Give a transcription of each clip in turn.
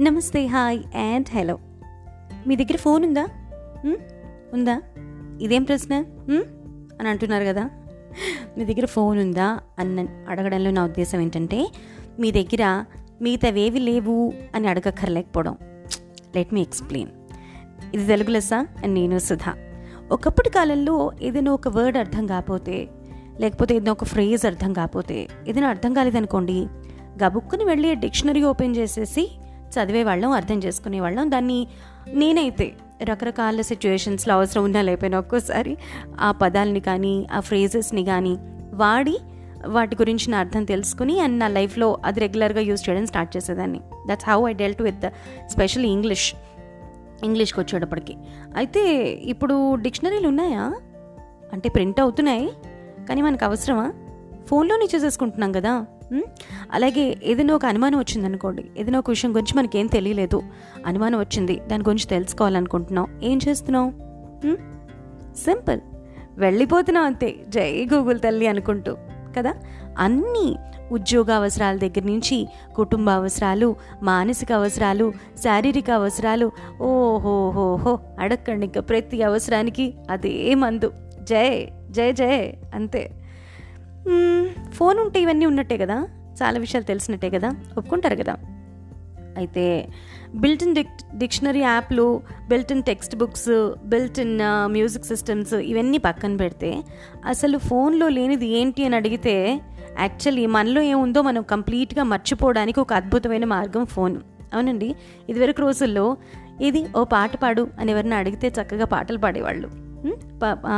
నమస్తే hi and hello. మీ దగ్గర phone ఉందా? ఉందా? ఇదేం ప్రశ్న? అని అంటున్నారు కదా. మీ దగ్గర ఫోన్ ఉందా? అన్న అడగడంలో నా ఉద్దేశం ఏంటంటే మీ దగ్గర మిగతావేవి లేవు అని అడగక్కర్లేకపోవడం. లెట్ మీ ఎక్స్ప్లెయిన్ ఇది తెలుగు లెస్సా అండ్ నేను సుధా. ఒకప్పటి కాలంలో ఏదైనా ఒక వర్డ్ అర్థం కాకపోతే లేకపోతే ఏదైనా ఒక ఫ్రేజ్ అర్థం కాకపోతే ఏదైనా అర్థం కాలేదనుకోండి గబుక్కుని వెళ్ళి డిక్షనరీ ఓపెన్ చేసేసి చదివే వాళ్ళం అర్థం చేసుకునే వాళ్ళం దాన్ని నేనైతే రకరకాల సిచ్యువేషన్స్లో అవసరం ఉన్నా లేకపోయినా ఒక్కోసారి ఆ పదాలని కానీ ఆ ఫ్రేజెస్ని కానీ వాడి వాటి గురించి నా అర్థం తెలుసుకుని అండ్ నా లైఫ్లో అది రెగ్యులర్గా యూజ్ చేయడం స్టార్ట్ చేసేదాన్ని. That's how I dealt with special English ఇంగ్లీష్కి వచ్చేటప్పటికి. అయితే ఇప్పుడు డిక్షనరీలు ఉన్నాయా? అంటే ప్రింట్ అవుతున్నాయి కానీ మనకు అవసరమా? ఫోన్లోనే చేసేసుకుంటున్నాం కదా. అలాగే ఏదైనా ఒక అనుమానం వచ్చిందనుకోండి ఏదైనా ఒక విషయం గురించి మనకేం తెలియలేదు. అనుమానం వచ్చింది దాని గురించి తెలుసుకోవాలనుకుంటున్నావు ఏం చేస్తున్నావు? సింపుల్. వెళ్ళిపోతున్నాం అంతే. జై గూగుల్ తల్లి అనుకుంటూ కదా? అన్నీ ఉద్యోగ అవసరాల దగ్గర నుంచి కుటుంబ అవసరాలు మానసిక అవసరాలు శారీరక అవసరాలు ఓహోహోహో అడక్కండి ఇంకా ప్రతి అవసరానికి అదే మందు. జై జై జై అంతే. ఫోన్ ఉంటే ఇవన్నీ ఉన్నట్టే కదా? చాలా విషయాలు తెలిసినట్టే కదా? ఒప్పుకుంటారు కదా? అయితే బిల్ట్ ఇన్ డిక్ డిక్షనరీ యాప్లు built in text books built in music systems ఇవన్నీ పక్కన పెడితే అసలు ఫోన్లో లేనిది ఏంటి అని అడిగితే యాక్చువల్లీ మనలో ఏముందో మనం కంప్లీట్గా మర్చిపోవడానికి ఒక అద్భుతమైన మార్గం ఫోన్. అవునండి? ఇదివరకు రోజుల్లో ఇది ఓ పాట పాడు అని ఎవరిని అడిగితే చక్కగా పాటలు పాడేవాళ్ళు.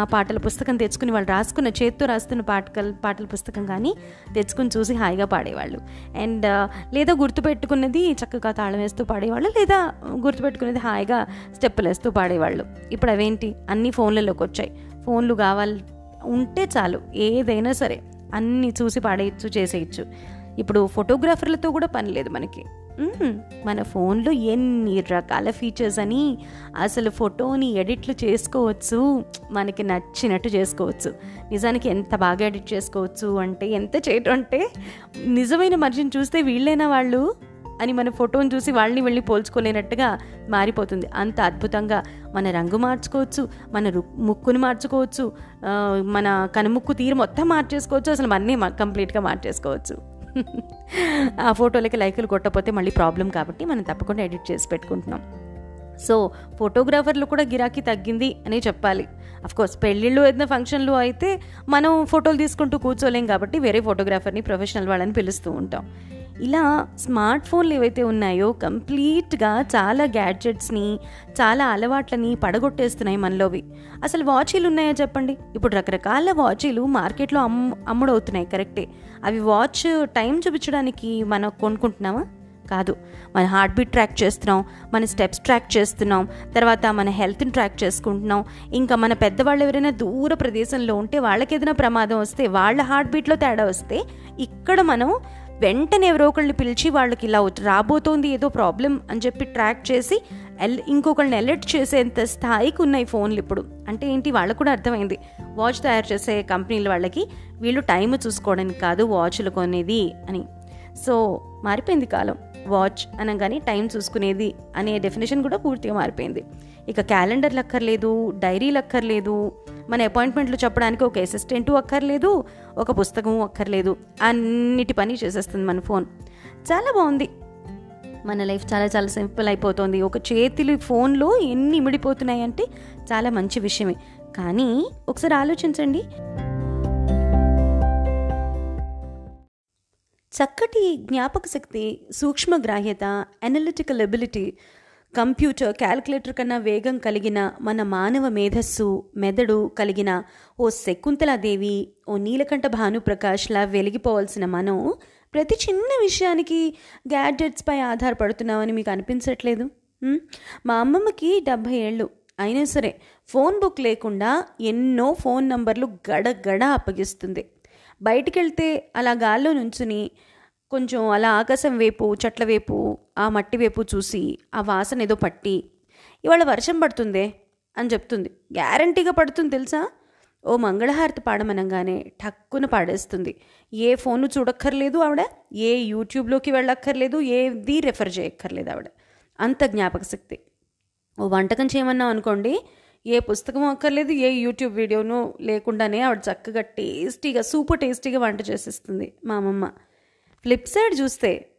పాటల పుస్తకం తెచ్చుకుని వాళ్ళు రాసుకున్న చేత్తో రాస్తున్న పాటకల్ పాటల పుస్తకం కానీ తెచ్చుకుని చూసి హాయిగా పాడేవాళ్ళు. అండ్ లేదా గుర్తుపెట్టుకున్నది చక్కగా తాళం వేస్తూ పాడేవాళ్ళు లేదా గుర్తుపెట్టుకునేది హాయిగా స్టెప్పులు వేస్తూ పాడేవాళ్ళు. ఇప్పుడు అవేంటి? అన్నీ ఫోన్లలోకి వచ్చాయి. ఫోన్లు కావాలి ఉంటే చాలు ఏదైనా సరే అన్నీ చూసి పాడేయచ్చు చేసేయచ్చు. ఇప్పుడు ఫోటోగ్రాఫర్లతో కూడా పని లేదు మనకి. మన ఫోన్లో ఎన్ని రకాల ఫీచర్స్ అని అసలు ఫోటోని ఎడిట్లు చేసుకోవచ్చు మనకి నచ్చినట్టు చేసుకోవచ్చు. నిజానికి ఎంత బాగా ఎడిట్ చేసుకోవచ్చు అంటే ఎంత చేయటం అంటే నిజమైన మనిషిని చూస్తే వీళ్ళైనా వాళ్ళు అని మన ఫోటోని చూసి వాళ్ళని వెళ్ళి పోల్చుకోలేనట్టుగా మారిపోతుంది. అంత అద్భుతంగా మన రంగు మార్చుకోవచ్చు మన రు- ముక్కును మార్చుకోవచ్చు మన కనుముక్కు తీరు మొత్తం మార్చేసుకోవచ్చు అసలు మన్నీ కంప్లీట్గా మార్చేసుకోవచ్చు. ఆ ఫోటోలకి లైకులు కొట్టకపోతే మళ్ళీ ప్రాబ్లం కాబట్టి మనం తప్పకుండా ఎడిట్ చేసి పెట్టుకుంటున్నాం. సో ఫోటోగ్రాఫర్లు కూడా గిరాకీ తగ్గింది అనే చెప్పాలి. కోర్స్ పెళ్ళిళ్ళు ఏదైనా ఫంక్షన్లు అయితే మనం ఫోటోలు తీసుకుంటూ కూర్చోలేం కాబట్టి వేరే ఫోటోగ్రాఫర్ని ప్రొఫెషనల్ వాళ్ళని పిలుస్తూ ఉంటాం. ఇలా స్మార్ట్ ఫోన్లు ఏవైతే ఉన్నాయో కంప్లీట్గా చాలా గ్యాడ్జెట్స్ని చాలా అలవాట్లని పడగొట్టేస్తున్నాయి మనలోవి. అసలు వాచీలు ఉన్నాయా చెప్పండి? ఇప్పుడు రకరకాల వాచీలు మార్కెట్లో అమ్ము అమ్ముడవుతున్నాయి కరెక్టే. అవి వాచ్ టైం చూపించడానికి మనం కొనుక్కుంటున్నామా? కాదు. మన హార్ట్ బీట్ ట్రాక్ చేస్తున్నాం మన స్టెప్స్ ట్రాక్ చేస్తున్నాం తర్వాత మన హెల్త్ని ట్రాక్ చేసుకుంటున్నాం. ఇంకా మన పెద్దవాళ్ళు ఎవరైనా దూర ప్రదేశంలో ఉంటే వాళ్ళకి ఏదైనా ప్రమాదం వస్తే వాళ్ళ హార్ట్ బీట్లో తేడా వస్తే ఇక్కడ మనం వెంటనే ఎవరో ఒకళ్ళని పిలిచి వాళ్ళకి ఇలా రాబోతోంది ఏదో ప్రాబ్లం అని చెప్పి ట్రాక్ చేసి ఎల్ ఇంకొకళ్ళని అలర్ట్ చేసేంత స్థాయికి ఉన్నాయి ఫోన్లు ఇప్పుడు. అంటే ఏంటి వాళ్ళకు కూడా అర్థమైంది. వాచ్ తయారు చేసే కంపెనీల వాళ్ళకి వీళ్ళు టైం చూసుకోవడానికి కాదు వాచ్లు కొనేది అని. సో మారిపోయింది కాలం. వాచ్ అనగానే టైం చూసుకునేది అనే డెఫినేషన్ కూడా పూర్తిగా మారిపోయింది. ఇక క్యాలెండర్లు అక్కర్లేదు డైరీలు అక్కర్లేదు మన అపాయింట్మెంట్లు చెప్పడానికి ఒక అసిస్టెంటు అక్కర్లేదు ఒక పుస్తకం అక్కర్లేదు అన్నిటి పని చేసేస్తుంది మన ఫోన్. చాలా బాగుంది. మన లైఫ్ చాలా చాలా సింపుల్ అయిపోతుంది. ఒక చేతిలో ఫోన్లో ఎన్ని ఇమిడిపోతున్నాయి అంటే చాలా మంచి విషయమే. కానీ ఒకసారి ఆలోచించండి. చక్కటి జ్ఞాపక శక్తి సూక్ష్మ గ్రాహ్యత అనలిటికల్ ఎబిలిటీ కంప్యూటర్ క్యాలిక్యులేటర్ కన్నా వేగం కలిగిన మన మానవ మేధస్సు మెదడు కలిగిన ఓ శకుంతలాదేవి ఓ నీలకంఠ భానుప్రకాష్లా వెలిగిపోవాల్సిన మనం ప్రతి చిన్న విషయానికి గ్యాడ్జెట్స్పై ఆధారపడుతున్నామని మీకు అనిపించట్లేదు? మా అమ్మమ్మకి డెబ్భై ఏళ్ళు. అయినా సరే ఫోన్ బుక్ లేకుండా ఎన్నో ఫోన్ నంబర్లు గడగడ అప్పగిస్తుంది. బయటికి వెళ్తే అలా గాల్లో నుంచుని కొంచెం అలా ఆకాశం వైపు చెట్ల వైపు ఆ మట్టి వైపు చూసి ఆ వాసన ఏదో పట్టి ఇవాళ వర్షం పడుతుందే అని చెప్తుంది. గ్యారంటీగా పడుతుంది తెలుసా? ఓ మంగళహారతి పాడమనగానే ఠక్కున పాడేస్తుంది. ఏ ఫోను చూడక్కర్లేదు ఆవిడ ఏ యూట్యూబ్లోకి వెళ్ళక్కర్లేదు ఏది రెఫర్ చేయక్కర్లేదు ఆవిడ. అంత జ్ఞాపక శక్తి ఓ వంటకం చేయమన్నాం అనుకోండి ఏ పుస్తకం అక్కర్లేదు ఏ యూట్యూబ్ వీడియోను లేకుండానే ఆవిడ చక్కగా టేస్టీగా సూపర్ టేస్టీగా వంట చేసేస్తుంది మా అమ్మమ్మ. ఫ్లిప్ సైడ్ చూస్తే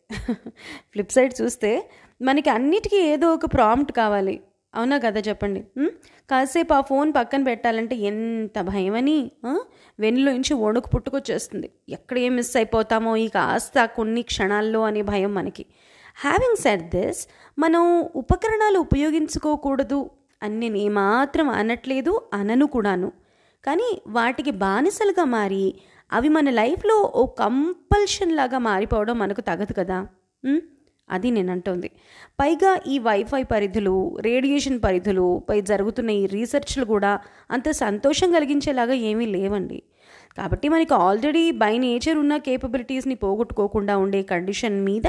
ఫ్లిప్ సైడ్ చూస్తే మనకి అన్నిటికీ ఏదో ఒక ప్రాంప్ట్ కావాలి. అవునా కదా చెప్పండి? కాసేపు ఆ ఫోన్ పక్కన పెట్టాలంటే ఎంత భయమని ఆ? వెన్నులోంచి వణుకు పుట్టుకొచ్చేస్తుంది. ఎక్కడ ఏం మిస్ అయిపోతామో ఈ కాస్త కొన్ని క్షణాల్లో అనే భయం మనకి. హ్యావింగ్ సెట్ దిస్ మనం ఉపకరణాలు ఉపయోగించుకోకూడదు అని నేను ఏమాత్రం అనట్లేదు అనను కూడాను. కానీ వాటికి బానిసలుగా మారి అవి మన లైఫ్లో ఓ కంపల్షన్ లాగా మారిపోవడం మనకు తగదు కదా. అది నేను అంటోంది పైగా ఈ వైఫై పరిధులు రేడియేషన్ పరిధులు పై జరుగుతున్న ఈ రీసెర్చ్లు కూడా అంత సంతోషం కలిగించేలాగా ఏమీ లేవండి. కాబట్టి మనకి ఆల్రెడీ బై నేచర్ ఉన్న కేపబిలిటీస్ని పోగొట్టుకోకుండా ఉండే కండిషన్ మీద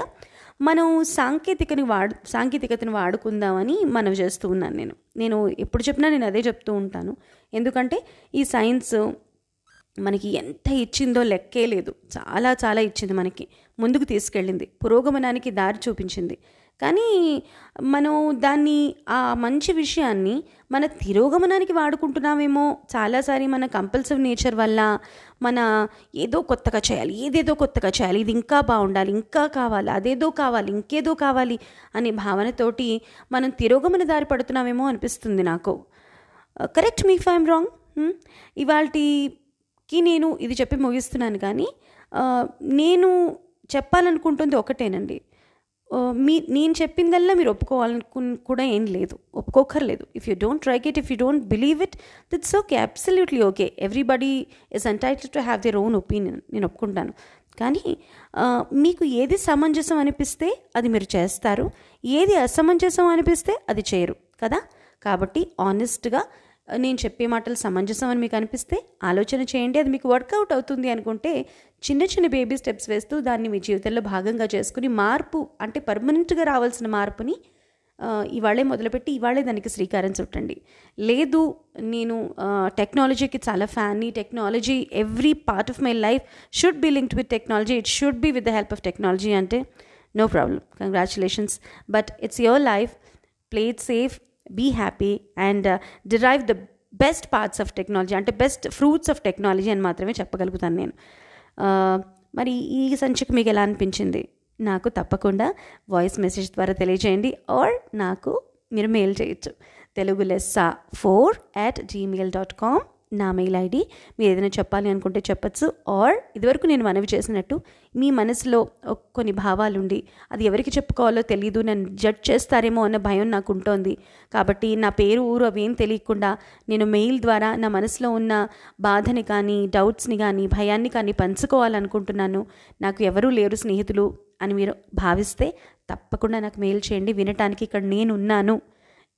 మనం సాంకేతికని వాడు సాంకేతికతను వాడుకుందామని మనం చేస్తూ ఉన్నాను నేను. నేను ఎప్పుడు చెప్పినా నేను అదే చెప్తూ ఉంటాను. ఎందుకంటే ఈ సైన్స్ మనకి ఎంత ఇచ్చిందో లెక్కే లేదు. చాలా చాలా ఇచ్చింది మనకి. ముందుకు తీసుకెళ్ళింది. పురోగమనానికి దారి చూపించింది. కానీ మనం దాన్ని ఆ మంచి విషయాన్ని మన తిరోగమనానికి వాడుకుంటున్నామేమో. చాలాసారి మన కంపల్సివ్ నేచర్ వల్ల మన ఏదో కొత్తగా చేయాలి ఏదేదో కొత్తగా చేయాలి ఇది ఇంకా బాగుండాలి ఇంకా కావాలి అదేదో కావాలి ఇంకేదో కావాలి అనే భావనతోటి మనం తిరోగమన దారి పడుతున్నామేమో అనిపిస్తుంది నాకు. కరెక్ట్ మీ ఫైమ్ రాంగ్ ఇవాళకి నేను ఇది చెప్పి ముగిస్తున్నాను కానీ uh, నేను చెప్పాలనుకుంటుంది ఒకటేనండి. మీ నేను చెప్పిందల్లా మీరు ఒప్పుకోవాలనుకుని కూడా ఏం లేదు. ఒప్పుకోకర్లేదు if you don't like it if you don't believe it that's okay absolutely okay everybody is entitled to have their own opinion నేను ఒప్పుకుంటాను. కానీ మీకు ఏది సమంజసం అనిపిస్తే అది మీరు చేస్తారు. ఏది అసమంజసం అనిపిస్తే అది చేయరు. కదా? కాబట్టి ఆనెస్ట్గా నేను చెప్పే మాటలు సమంజసం అని మీకు అనిపిస్తే ఆలోచన చేయండి. అది మీకు వర్కౌట్ అవుతుంది అనుకుంటే చిన్న చిన్న బేబీ స్టెప్స్ వేస్తూ దాన్ని మీ జీవితంలో భాగంగా చేసుకుని మార్పు అంటే పర్మనెంట్గా రావాల్సిన మార్పుని ఇవాళే మొదలుపెట్టి ఇవాళే దానికి శ్రీకారం చుట్టండి. లేదు నేను టెక్నాలజీకి చాలా ఫ్యాన్ని technology every part of my life should be linked with technology it should be with the help of technology అంటే no problem congratulations but it's your life play it safe be happy and derive the best parts of technology అంటే best fruits of technology అని మాత్రమే చెప్పగలుగుతాను నేను. మరి ఈ సంచిక మీకు ఎలా అనిపించింది? నాకు తప్పకుండా వాయిస్ మెసేజ్ ద్వారా తెలియజేయండి. ఆర్ నాకు మీరు మెయిల్ చేయొచ్చు. Telugu Lessa four at Gmail dot com నా మెయిల్ ఐడి. మీరు ఏదైనా చెప్పాలి అనుకుంటే చెప్పచ్చు. ఆర్ ఇదివరకు నేను మనవి చేసినట్టు మీ మనసులో కొన్ని భావాలుండి అది ఎవరికి చెప్పుకోవాలో తెలియదు నన్ను జడ్జ్ చేస్తారేమో అన్న భయం నాకు ఉంటుంది కాబట్టి నా పేరు ఊరు అవేం తెలియకుండా నేను మెయిల్ ద్వారా నా మనసులో ఉన్న బాధని కానీ డౌట్స్ని కానీ భయాన్ని కానీ పంచుకోవాలనుకుంటున్నాను. నాకు ఎవరూ లేరు స్నేహితులు అని మీరు భావిస్తే తప్పకుండా నాకు మెయిల్ చేయండి. వినటానికి ఇక్కడ నేను ఉన్నాను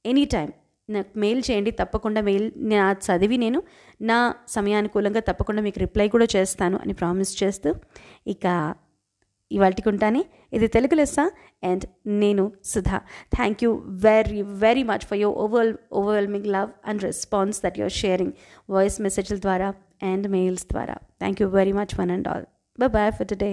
ఎనీ టైం నాకు మెయిల్ చేయండి తప్పకుండా మెయిల్ నా చదివి నేను నా సమయానుకూలంగా తప్పకుండా మీకు రిప్లై కూడా చేస్తాను అని ప్రామిస్ చేస్తూ ఇక ఇవాటికి ఉంటాను ఇది తెలుగు లెస్స అండ్ నేను Sudha. Thank you very very much for your over overwhelming love and response that your sharing voice మెసేజ్ల ద్వారా అండ్ మెయిల్స్ ద్వారా. Thank you very much one and all bye for today